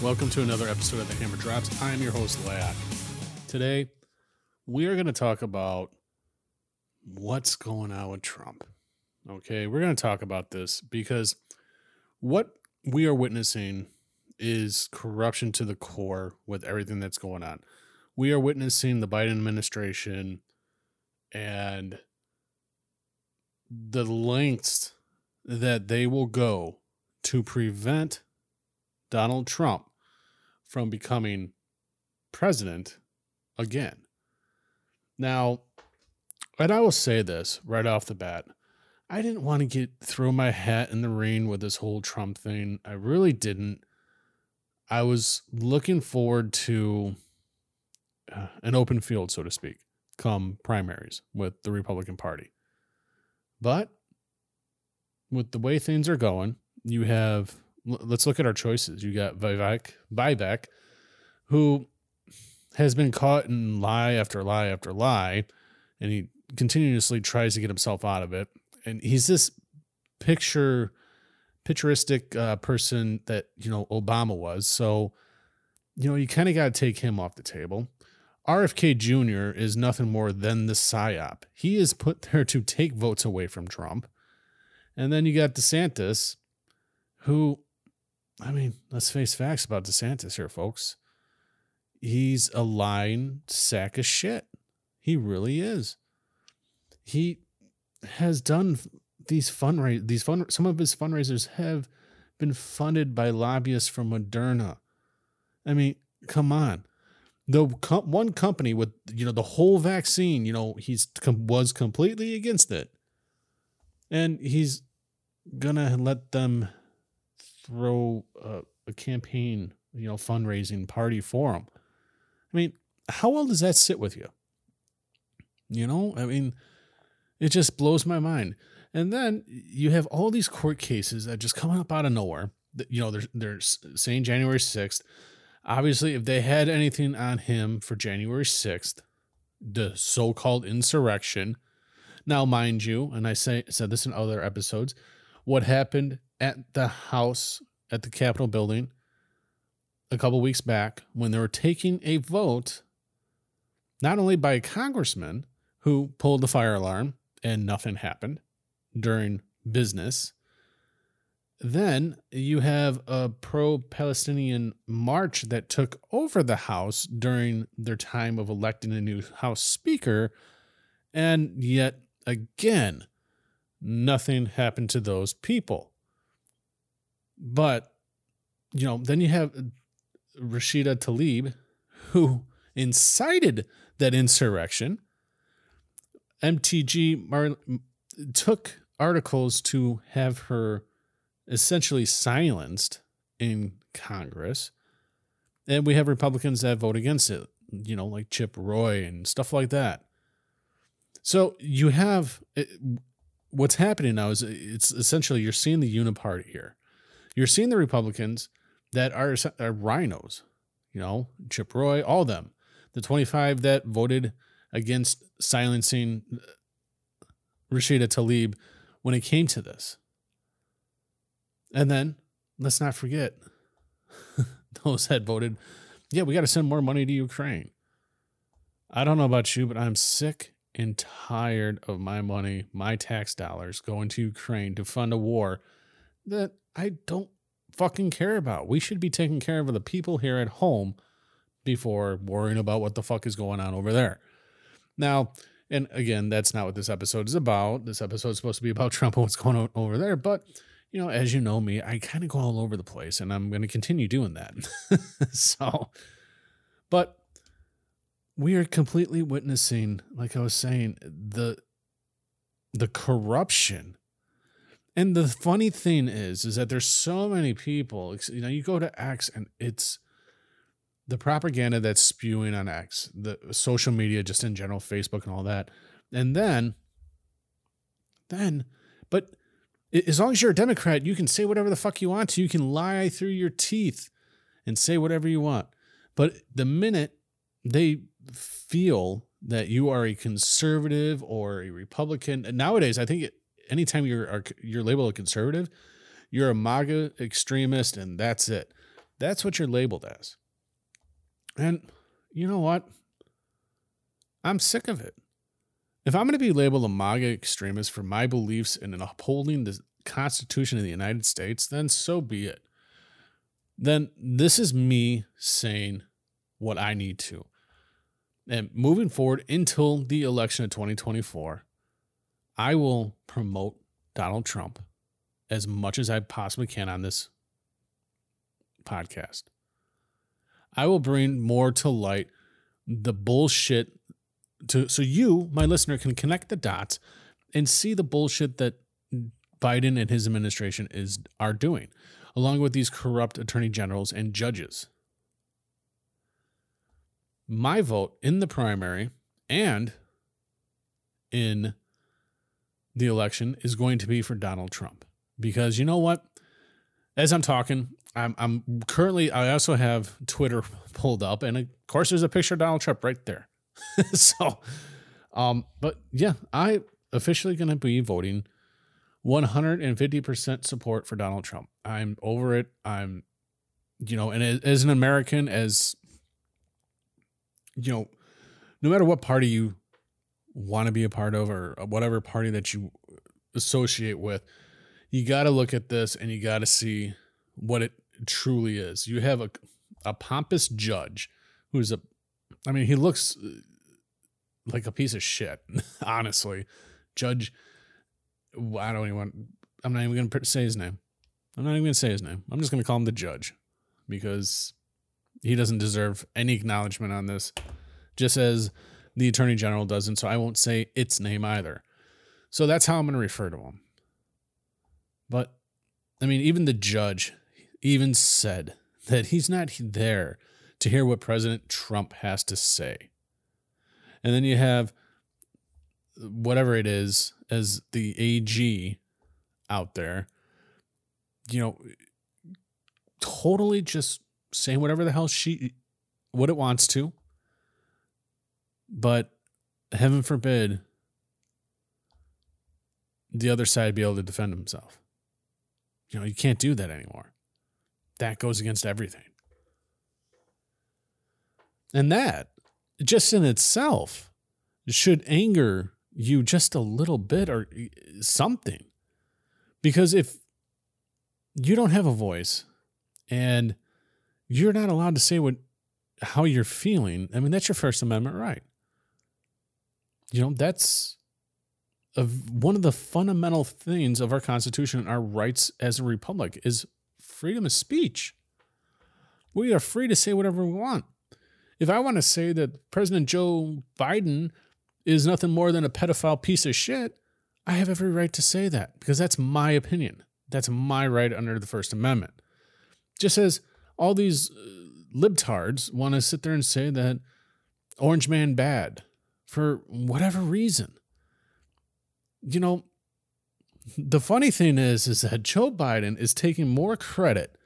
Welcome to another episode of the Hammer Drops. I'm your host, Laoch. Today, we are going to talk about what's going on with Trump. Okay, we're going to talk about this because what we are witnessing is corruption to the core with everything that's going on. We are witnessing the Biden administration and the lengths that they will go to prevent Donald Trump from becoming president again. Now, and I will say this right off the bat. I didn't want to get throw my hat in the ring with this whole Trump thing. I really didn't. I was looking forward to uh, an open field, so to speak, come primaries with the Republican Party. But with the way things are going, you have let's look at our choices. You got Vivek, Vivek, who has been caught in lie after lie after lie, and he continuously tries to get himself out of it. And he's this picture, picturistic uh, person that you know Obama was. So, you know, you kind of got to take him off the table. RFK Jr. is nothing more than the psyop. He is put there to take votes away from Trump. And then you got DeSantis, who I mean, let's face facts about DeSantis here, folks. He's a lying sack of shit. He really is. He has done these fundraise these fund some of his fundraisers have been funded by lobbyists from Moderna. I mean, come on. The one company with you know the whole vaccine, you know, he's was completely against it, and he's gonna let them throw a, a campaign, you know, fundraising party for them. I mean, how well does that sit with you? You know, I mean, it just blows my mind. And then you have all these court cases that just coming up out of nowhere. You know, they're they're saying January sixth. Obviously, if they had anything on him for January sixth, the so-called insurrection. Now, mind you, and I say said this in other episodes, what happened at the house at the Capitol building a couple weeks back when they were taking a vote, not only by a congressman who pulled the fire alarm and nothing happened during business. Then you have a pro Palestinian march that took over the House during their time of electing a new House Speaker. And yet again, nothing happened to those people. But, you know, then you have Rashida Tlaib, who incited that insurrection. MTG Mar- took articles to have her essentially silenced in Congress. And we have Republicans that vote against it, you know, like Chip Roy and stuff like that. So you have what's happening now is it's essentially you're seeing the uniparty here. You're seeing the Republicans that are, are RINOs, you know, Chip Roy, all of them. The 25 that voted against silencing uh, Rashida Tlaib when it came to this. And then let's not forget those that voted, yeah, we got to send more money to Ukraine. I don't know about you, but I'm sick and tired of my money, my tax dollars going to Ukraine to fund a war that I don't fucking care about. We should be taking care of the people here at home before worrying about what the fuck is going on over there. Now, and again, that's not what this episode is about. This episode is supposed to be about Trump and what's going on over there. But, you know, as you know me, I kind of go all over the place and I'm going to continue doing that. so, but we are completely witnessing, like I was saying, the the corruption and the funny thing is, is that there's so many people. You know, you go to X and it's the propaganda that's spewing on X, the social media, just in general, Facebook and all that. And then, then, but as long as you're a Democrat, you can say whatever the fuck you want to. You can lie through your teeth and say whatever you want. But the minute they feel that you are a conservative or a Republican, nowadays, I think it, anytime you're you're labeled a conservative, you're a MAGA extremist, and that's it. That's what you're labeled as. And you know what? I'm sick of it. If I'm going to be labeled a MAGA extremist for my beliefs in upholding the Constitution of the United States, then so be it. Then this is me saying what I need to. And moving forward until the election of 2024, I will promote Donald Trump as much as I possibly can on this podcast. I will bring more to light the bullshit to so you, my listener, can connect the dots and see the bullshit that Biden and his administration is are doing, along with these corrupt attorney generals and judges. My vote in the primary and in the election is going to be for Donald Trump because you know what? As I'm talking, I'm, I'm currently I also have Twitter pulled up, and of course, there's a picture of Donald Trump right there. so, um, but yeah, I officially going to be voting 150% support for Donald Trump. I'm over it. I'm, you know, and as, as an American, as you know, no matter what party you want to be a part of or whatever party that you associate with, you got to look at this and you got to see what it truly is. You have a a pompous judge who's a I mean, he looks uh, like a piece of shit, honestly. Judge I don't even want I'm not even going to say his name. I'm not even going to say his name. I'm just going to call him the judge because he doesn't deserve any acknowledgement on this, just as the attorney general doesn't. So I won't say its name either. So that's how I'm going to refer to him. But I mean, even the judge even said that he's not there to hear what President Trump has to say. And then you have whatever it is as the AG out there, you know, totally just saying whatever the hell she what it wants to. But heaven forbid the other side be able to defend himself. You know, you can't do that anymore. That goes against everything. And that, just in itself, should anger you just a little bit or something. Because if you don't have a voice and you're not allowed to say what how you're feeling, I mean that's your first amendment right. You know, that's of one of the fundamental things of our constitution and our rights as a republic is freedom of speech. We are free to say whatever we want. If I want to say that President Joe Biden is nothing more than a pedophile piece of shit, I have every right to say that because that's my opinion. That's my right under the First Amendment. Just as all these uh, libtards want to sit there and say that Orange Man bad for whatever reason. You know, the funny thing is, is that Joe Biden is taking more credit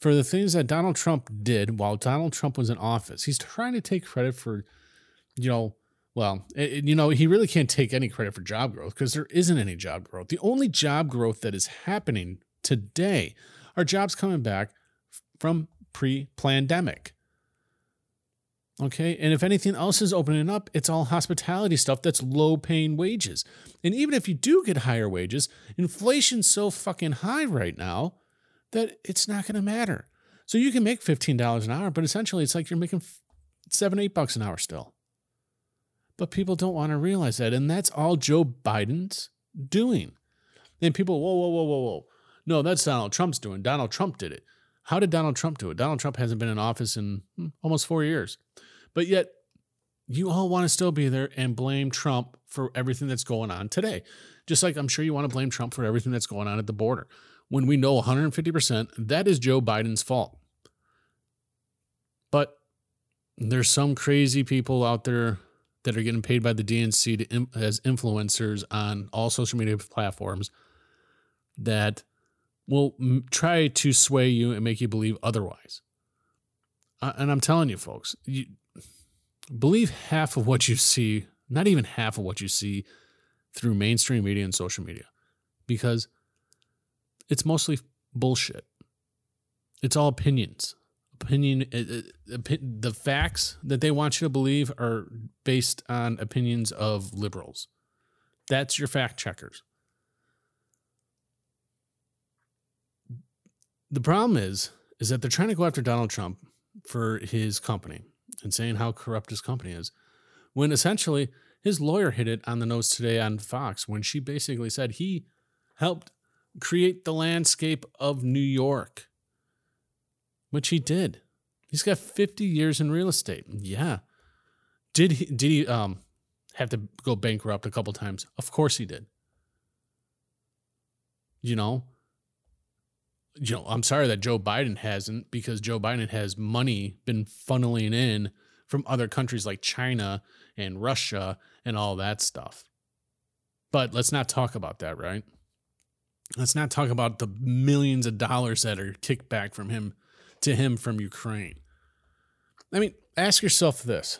for the things that Donald Trump did while Donald Trump was in office. He's trying to take credit for, you know, well, it, you know, he really can't take any credit for job growth because there isn't any job growth. The only job growth that is happening today are jobs coming back from pre pandemic. Okay. And if anything else is opening up, it's all hospitality stuff that's low paying wages. And even if you do get higher wages, inflation's so fucking high right now that it's not going to matter. So you can make $15 an hour, but essentially it's like you're making seven, eight bucks an hour still. But people don't want to realize that. And that's all Joe Biden's doing. And people, whoa, whoa, whoa, whoa, whoa. No, that's Donald Trump's doing. Donald Trump did it. How did Donald Trump do it? Donald Trump hasn't been in office in hmm, almost four years. But yet, you all want to still be there and blame Trump for everything that's going on today. Just like I'm sure you want to blame Trump for everything that's going on at the border. When we know 150% that is Joe Biden's fault. But there's some crazy people out there that are getting paid by the DNC to, as influencers on all social media platforms that will try to sway you and make you believe otherwise. Uh, and I'm telling you, folks, you believe half of what you see, not even half of what you see through mainstream media and social media, because it's mostly bullshit. It's all opinions. opinion uh, uh, the facts that they want you to believe are based on opinions of liberals. That's your fact checkers. The problem is is that they're trying to go after Donald Trump for his company and saying how corrupt his company is. When essentially his lawyer hit it on the nose today on Fox when she basically said he helped create the landscape of New York, which he did. He's got 50 years in real estate. Yeah. Did he did he um have to go bankrupt a couple times? Of course he did. You know, you know, I'm sorry that Joe Biden hasn't because Joe Biden has money been funneling in from other countries like China and Russia and all that stuff. But let's not talk about that, right? Let's not talk about the millions of dollars that are kicked back from him to him from Ukraine. I mean, ask yourself this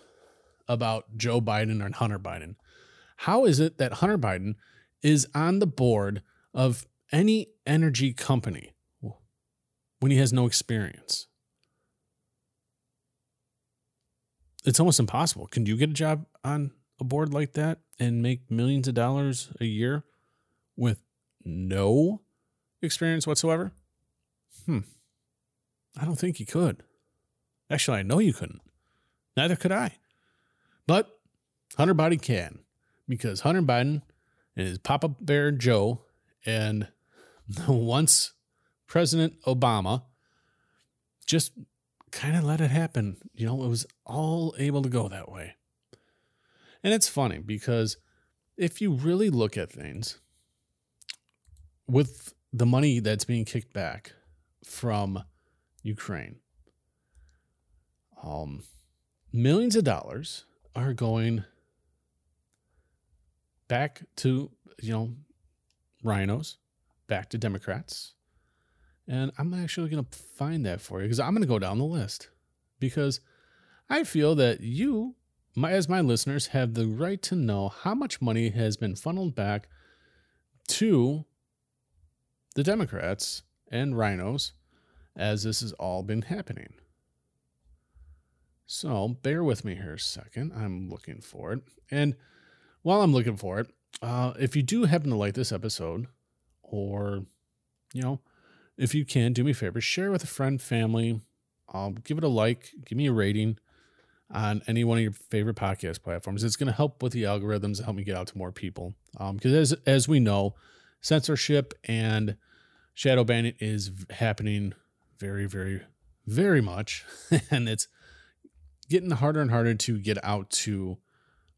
about Joe Biden and Hunter Biden. How is it that Hunter Biden is on the board of any energy company when he has no experience? It's almost impossible. Can you get a job on a board like that and make millions of dollars a year with no experience whatsoever? Hmm. I don't think you could. Actually, I know you couldn't. Neither could I. But Hunter Biden can because Hunter Biden and his Papa Bear Joe and once President Obama just kind of let it happen. You know, it was all able to go that way. And it's funny because if you really look at things with the money that's being kicked back from Ukraine, um, millions of dollars are going back to, you know, RINOs, back to Democrats. And I'm actually going to find that for you because I'm going to go down the list because I feel that you, my, as my listeners, have the right to know how much money has been funneled back to the Democrats and RINOs as this has all been happening. So bear with me here a second. I'm looking for it. And while I'm looking for it, uh, if you do happen to like this episode, or, you know, if you can, do me a favor, share with a friend, family, um, give it a like, give me a rating on any one of your favorite podcast platforms. It's going to help with the algorithms and help me get out to more people. Because um, as as we know, censorship and shadow banning is happening very, very, very much, and it's getting harder and harder to get out to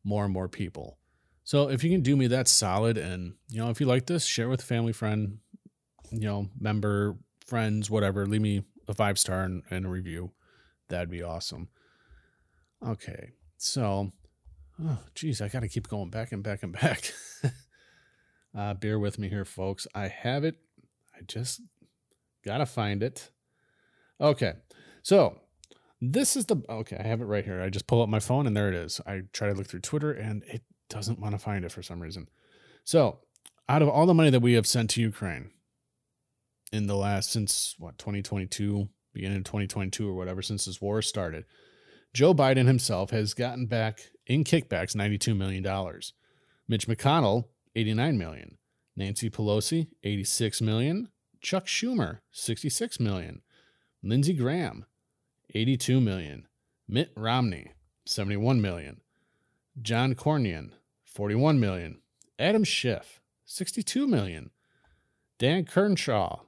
more and more people. So if you can do me that solid, and you know, if you like this, share with a family, friend, you know, member, friends, whatever. Leave me a five star and, and a review. That'd be awesome. Okay, so, oh, geez, I got to keep going back and back and back. uh, bear with me here, folks. I have it. I just got to find it. Okay, so this is the okay. I have it right here. I just pull up my phone and there it is. I try to look through Twitter and it doesn't want to find it for some reason. So, out of all the money that we have sent to Ukraine in the last since what 2022, beginning of 2022 or whatever, since this war started, Joe Biden himself has gotten back in kickbacks $92 million. Mitch McConnell, 89 million. Nancy Pelosi, 86 million. Chuck Schumer, 66 million. Lindsey Graham, 82 million. Mitt Romney, 71 million. John Cornyn, 41 million. Adam Schiff, 62 million. Dan Crenshaw,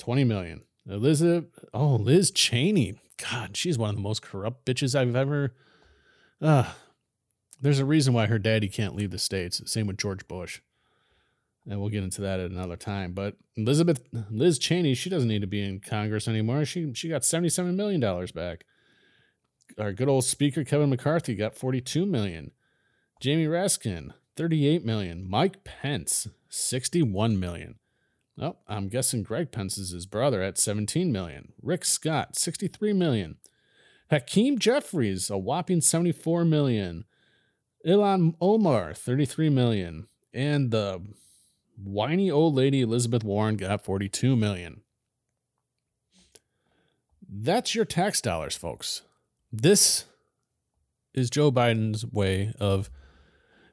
20 million. Elizabeth, oh, Liz Cheney. God, she's one of the most corrupt bitches I've ever. Uh, there's a reason why her daddy can't leave the States. Same with George Bush and we'll get into that at another time. But Elizabeth Liz Cheney, she doesn't need to be in Congress anymore. She she got seventy seven million dollars back. Our good old Speaker Kevin McCarthy got forty two million. Jamie Raskin thirty eight million. Mike Pence sixty one million. Oh, I'm guessing Greg Pence is his brother at 17 million. Rick Scott, 63 million. Hakeem Jeffries, a whopping 74 million. Ilhan Omar, 33 million. And the whiny old lady Elizabeth Warren got 42 million. That's your tax dollars, folks. This is Joe Biden's way of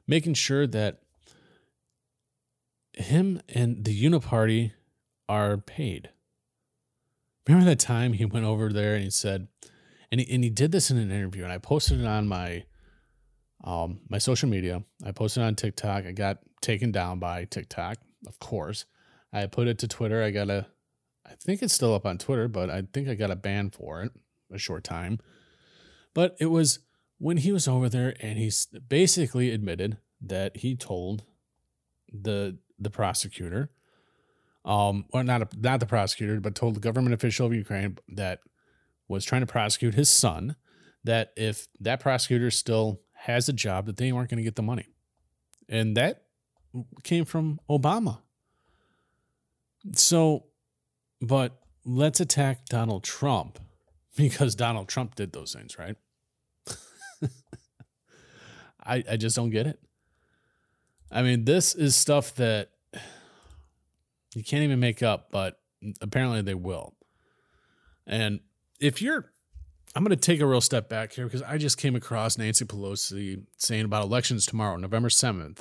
making sure that him and the Uniparty are paid. Remember that time he went over there and he said, and he, and he did this in an interview, and I posted it on my um my social media. I posted on TikTok. I got taken down by TikTok, of course. I put it to Twitter. I got a, I think it's still up on Twitter, but I think I got a ban for it a short time. But it was when he was over there and he basically admitted that he told the the prosecutor um, or not a, not the prosecutor, but told the government official of Ukraine that was trying to prosecute his son that if that prosecutor still has a job, that they weren't going to get the money, and that came from Obama. So, but let's attack Donald Trump because Donald Trump did those things, right? I I just don't get it. I mean, this is stuff that you can't even make up, but apparently they will. And if you're, I'm going to take a real step back here because I just came across Nancy Pelosi saying about elections tomorrow, November 7th.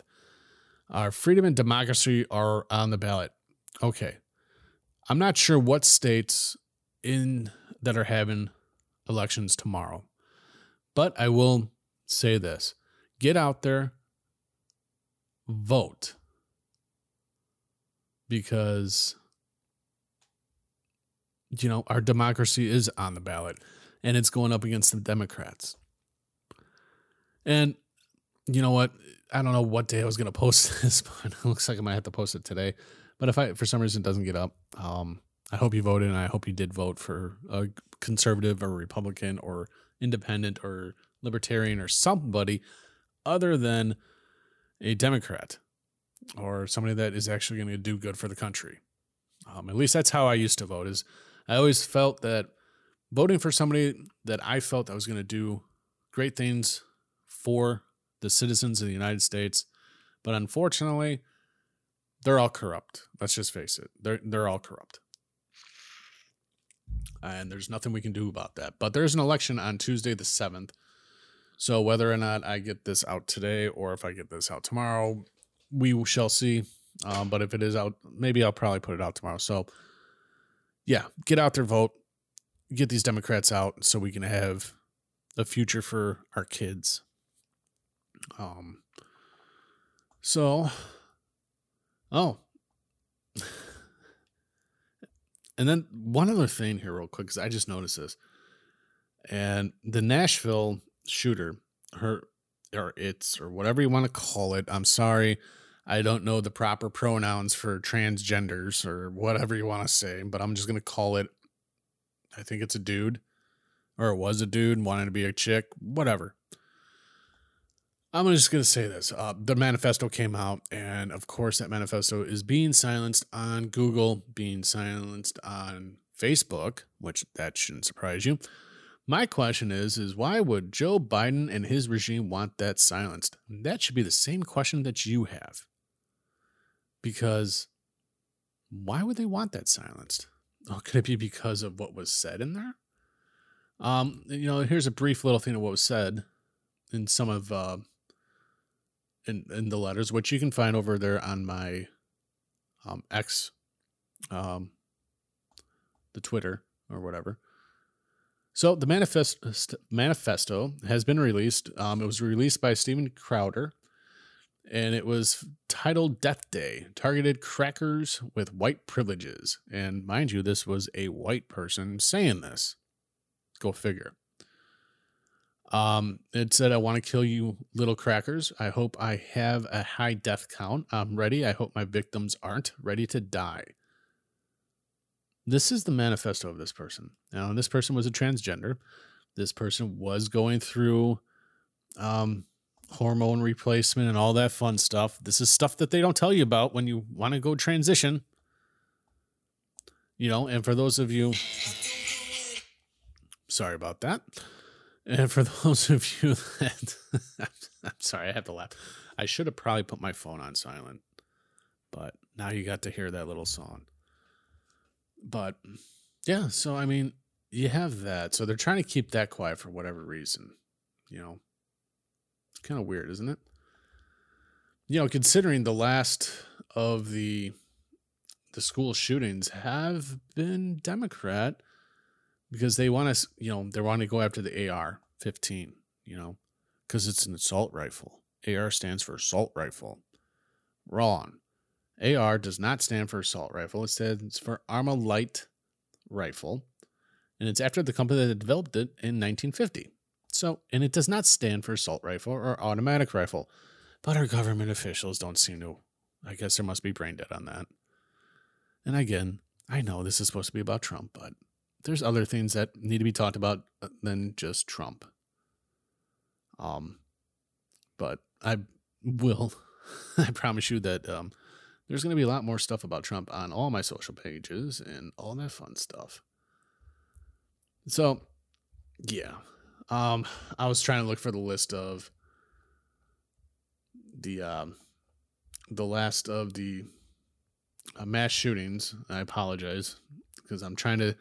Our freedom and democracy are on the ballot. Okay. I'm not sure what states in that are having elections tomorrow. But I will say this. Get out there, vote. Because you know our democracy is on the ballot and it's going up against the democrats. And you know what? I don't know what day i was going to post this but it looks like i might have to post it today. But if i for some reason it doesn't get up um, i hope you voted and i hope you did vote for a conservative or republican or independent or libertarian or somebody other than a democrat or somebody that is actually going to do good for the country. Um, at least that's how I used to vote. Is I always felt that voting for somebody that I felt that was going to do great things for the citizens of the United States, but unfortunately, they're all corrupt. Let's just face it. They're they're all corrupt. And there's nothing we can do about that. But there's an election on Tuesday the 7th. So whether or not I get this out today or if I get this out tomorrow, we shall see. Um, but if it is out, maybe I'll probably put it out tomorrow. So, yeah, get out there, vote, get these Democrats out so we can have a future for our kids. Um, so, oh, and then one other thing here, real quick, because I just noticed this, and the Nashville shooter, her or it's or whatever you want to call it. I'm sorry. I don't know the proper pronouns for transgenders or whatever you want to say, but I'm just going to call it I think it's a dude or it was a dude wanting to be a chick, whatever. I'm just going to say this. Uh, the manifesto came out, and of course, that manifesto is being silenced on Google, being silenced on Facebook, which that shouldn't surprise you. My question is is why would Joe Biden and his regime want that silenced? That should be the same question that you have because why would they want that silenced? Oh, could it be because of what was said in there? Um, you know, here's a brief little thing of what was said in some of uh, in in the letters, which you can find over there on my um, X, um, the Twitter or whatever. So the manifest, manifesto has been released. Um, it was released by Steven Crowder and it was titled Death Day Targeted Crackers with White Privileges. And mind you, this was a white person saying this. Go figure. Um, it said, I want to kill you, little crackers. I hope I have a high death count. I'm ready. I hope my victims aren't ready to die. This is the manifesto of this person. Now, this person was a transgender. This person was going through um, hormone replacement and all that fun stuff. This is stuff that they don't tell you about when you want to go transition. You know, and for those of you, sorry about that. And for those of you that, I'm sorry, I have to laugh. I should have probably put my phone on silent, but now you got to hear that little song. But yeah, so I mean, you have that. So they're trying to keep that quiet for whatever reason. You know, it's kind of weird, isn't it? You know, considering the last of the the school shootings have been Democrat because they want to, you know, they want to go after the AR 15, you know, because it's an assault rifle. AR stands for assault rifle. Wrong. AR does not stand for assault rifle. It stands for Armalite rifle. And it's after the company that developed it in 1950. So, and it does not stand for assault rifle or automatic rifle. But our government officials don't seem to. I guess there must be brain dead on that. And again, I know this is supposed to be about Trump, but there's other things that need to be talked about uh, than just Trump. Um, but I will, I promise you that um, there's going to be a lot more stuff about Trump on all my social pages and all that fun stuff. So, yeah, um, I was trying to look for the list of the um, the last of the uh, mass shootings. I apologize because I'm trying to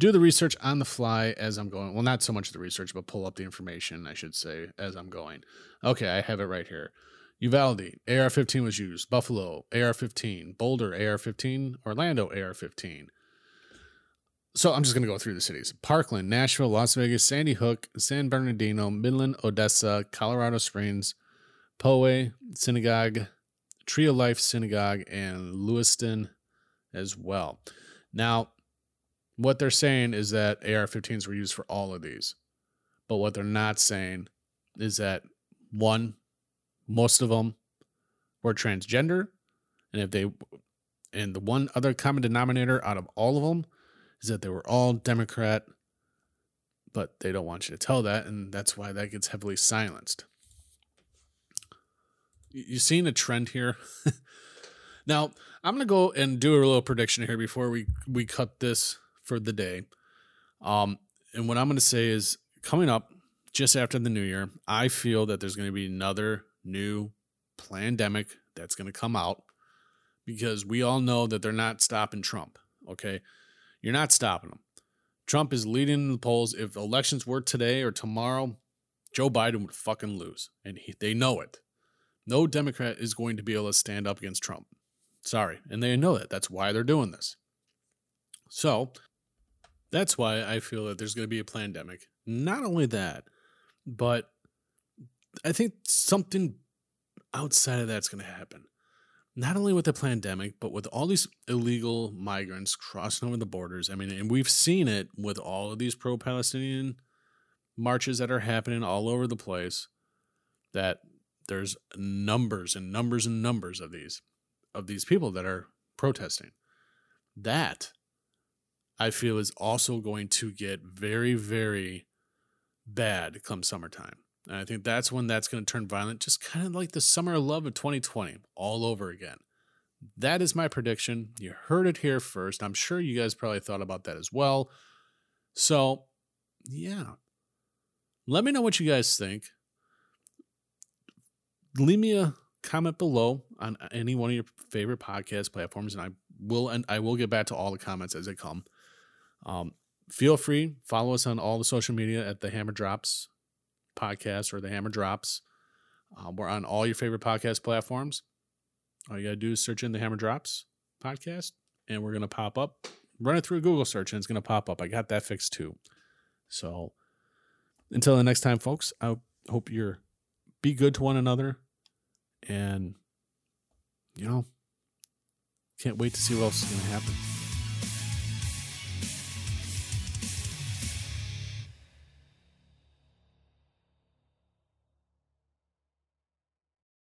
do the research on the fly as I'm going. Well, not so much the research, but pull up the information, I should say, as I'm going. Okay, I have it right here. Uvalde, AR 15 was used. Buffalo, AR 15. Boulder, AR 15. Orlando, AR 15. So I'm just going to go through the cities Parkland, Nashville, Las Vegas, Sandy Hook, San Bernardino, Midland, Odessa, Colorado Springs, Poway, Synagogue, Tree of Life Synagogue, and Lewiston as well. Now, what they're saying is that AR 15s were used for all of these. But what they're not saying is that one, most of them were transgender. And if they, and the one other common denominator out of all of them is that they were all Democrat, but they don't want you to tell that. And that's why that gets heavily silenced you seeing a trend here? now, I'm going to go and do a little prediction here before we we cut this for the day. Um, and what I'm going to say is coming up just after the new year, I feel that there's going to be another new pandemic that's going to come out because we all know that they're not stopping Trump. Okay. You're not stopping him. Trump is leading in the polls. If elections were today or tomorrow, Joe Biden would fucking lose. And he, they know it. No Democrat is going to be able to stand up against Trump. Sorry. And they know that. That's why they're doing this. So that's why I feel that there's going to be a pandemic. Not only that, but I think something outside of that's going to happen. Not only with the pandemic, but with all these illegal migrants crossing over the borders. I mean, and we've seen it with all of these pro Palestinian marches that are happening all over the place that there's numbers and numbers and numbers of these of these people that are protesting. That I feel is also going to get very, very bad come summertime. And I think that's when that's going to turn violent, just kind of like the summer of love of 2020 all over again. That is my prediction. You heard it here first. I'm sure you guys probably thought about that as well. So, yeah. Let me know what you guys think leave me a comment below on any one of your favorite podcast platforms, and I will and I will get back to all the comments as they come. Um, feel free follow us on all the social media at the Hammer Drops podcast or the Hammer Drops. Um, we're on all your favorite podcast platforms. All you gotta do is search in the Hammer Drops podcast, and we're gonna pop up. Run it through a Google search, and it's gonna pop up. I got that fixed too. So until the next time, folks, I hope you're be good to one another and, you know, can't wait to see what else is going to happen.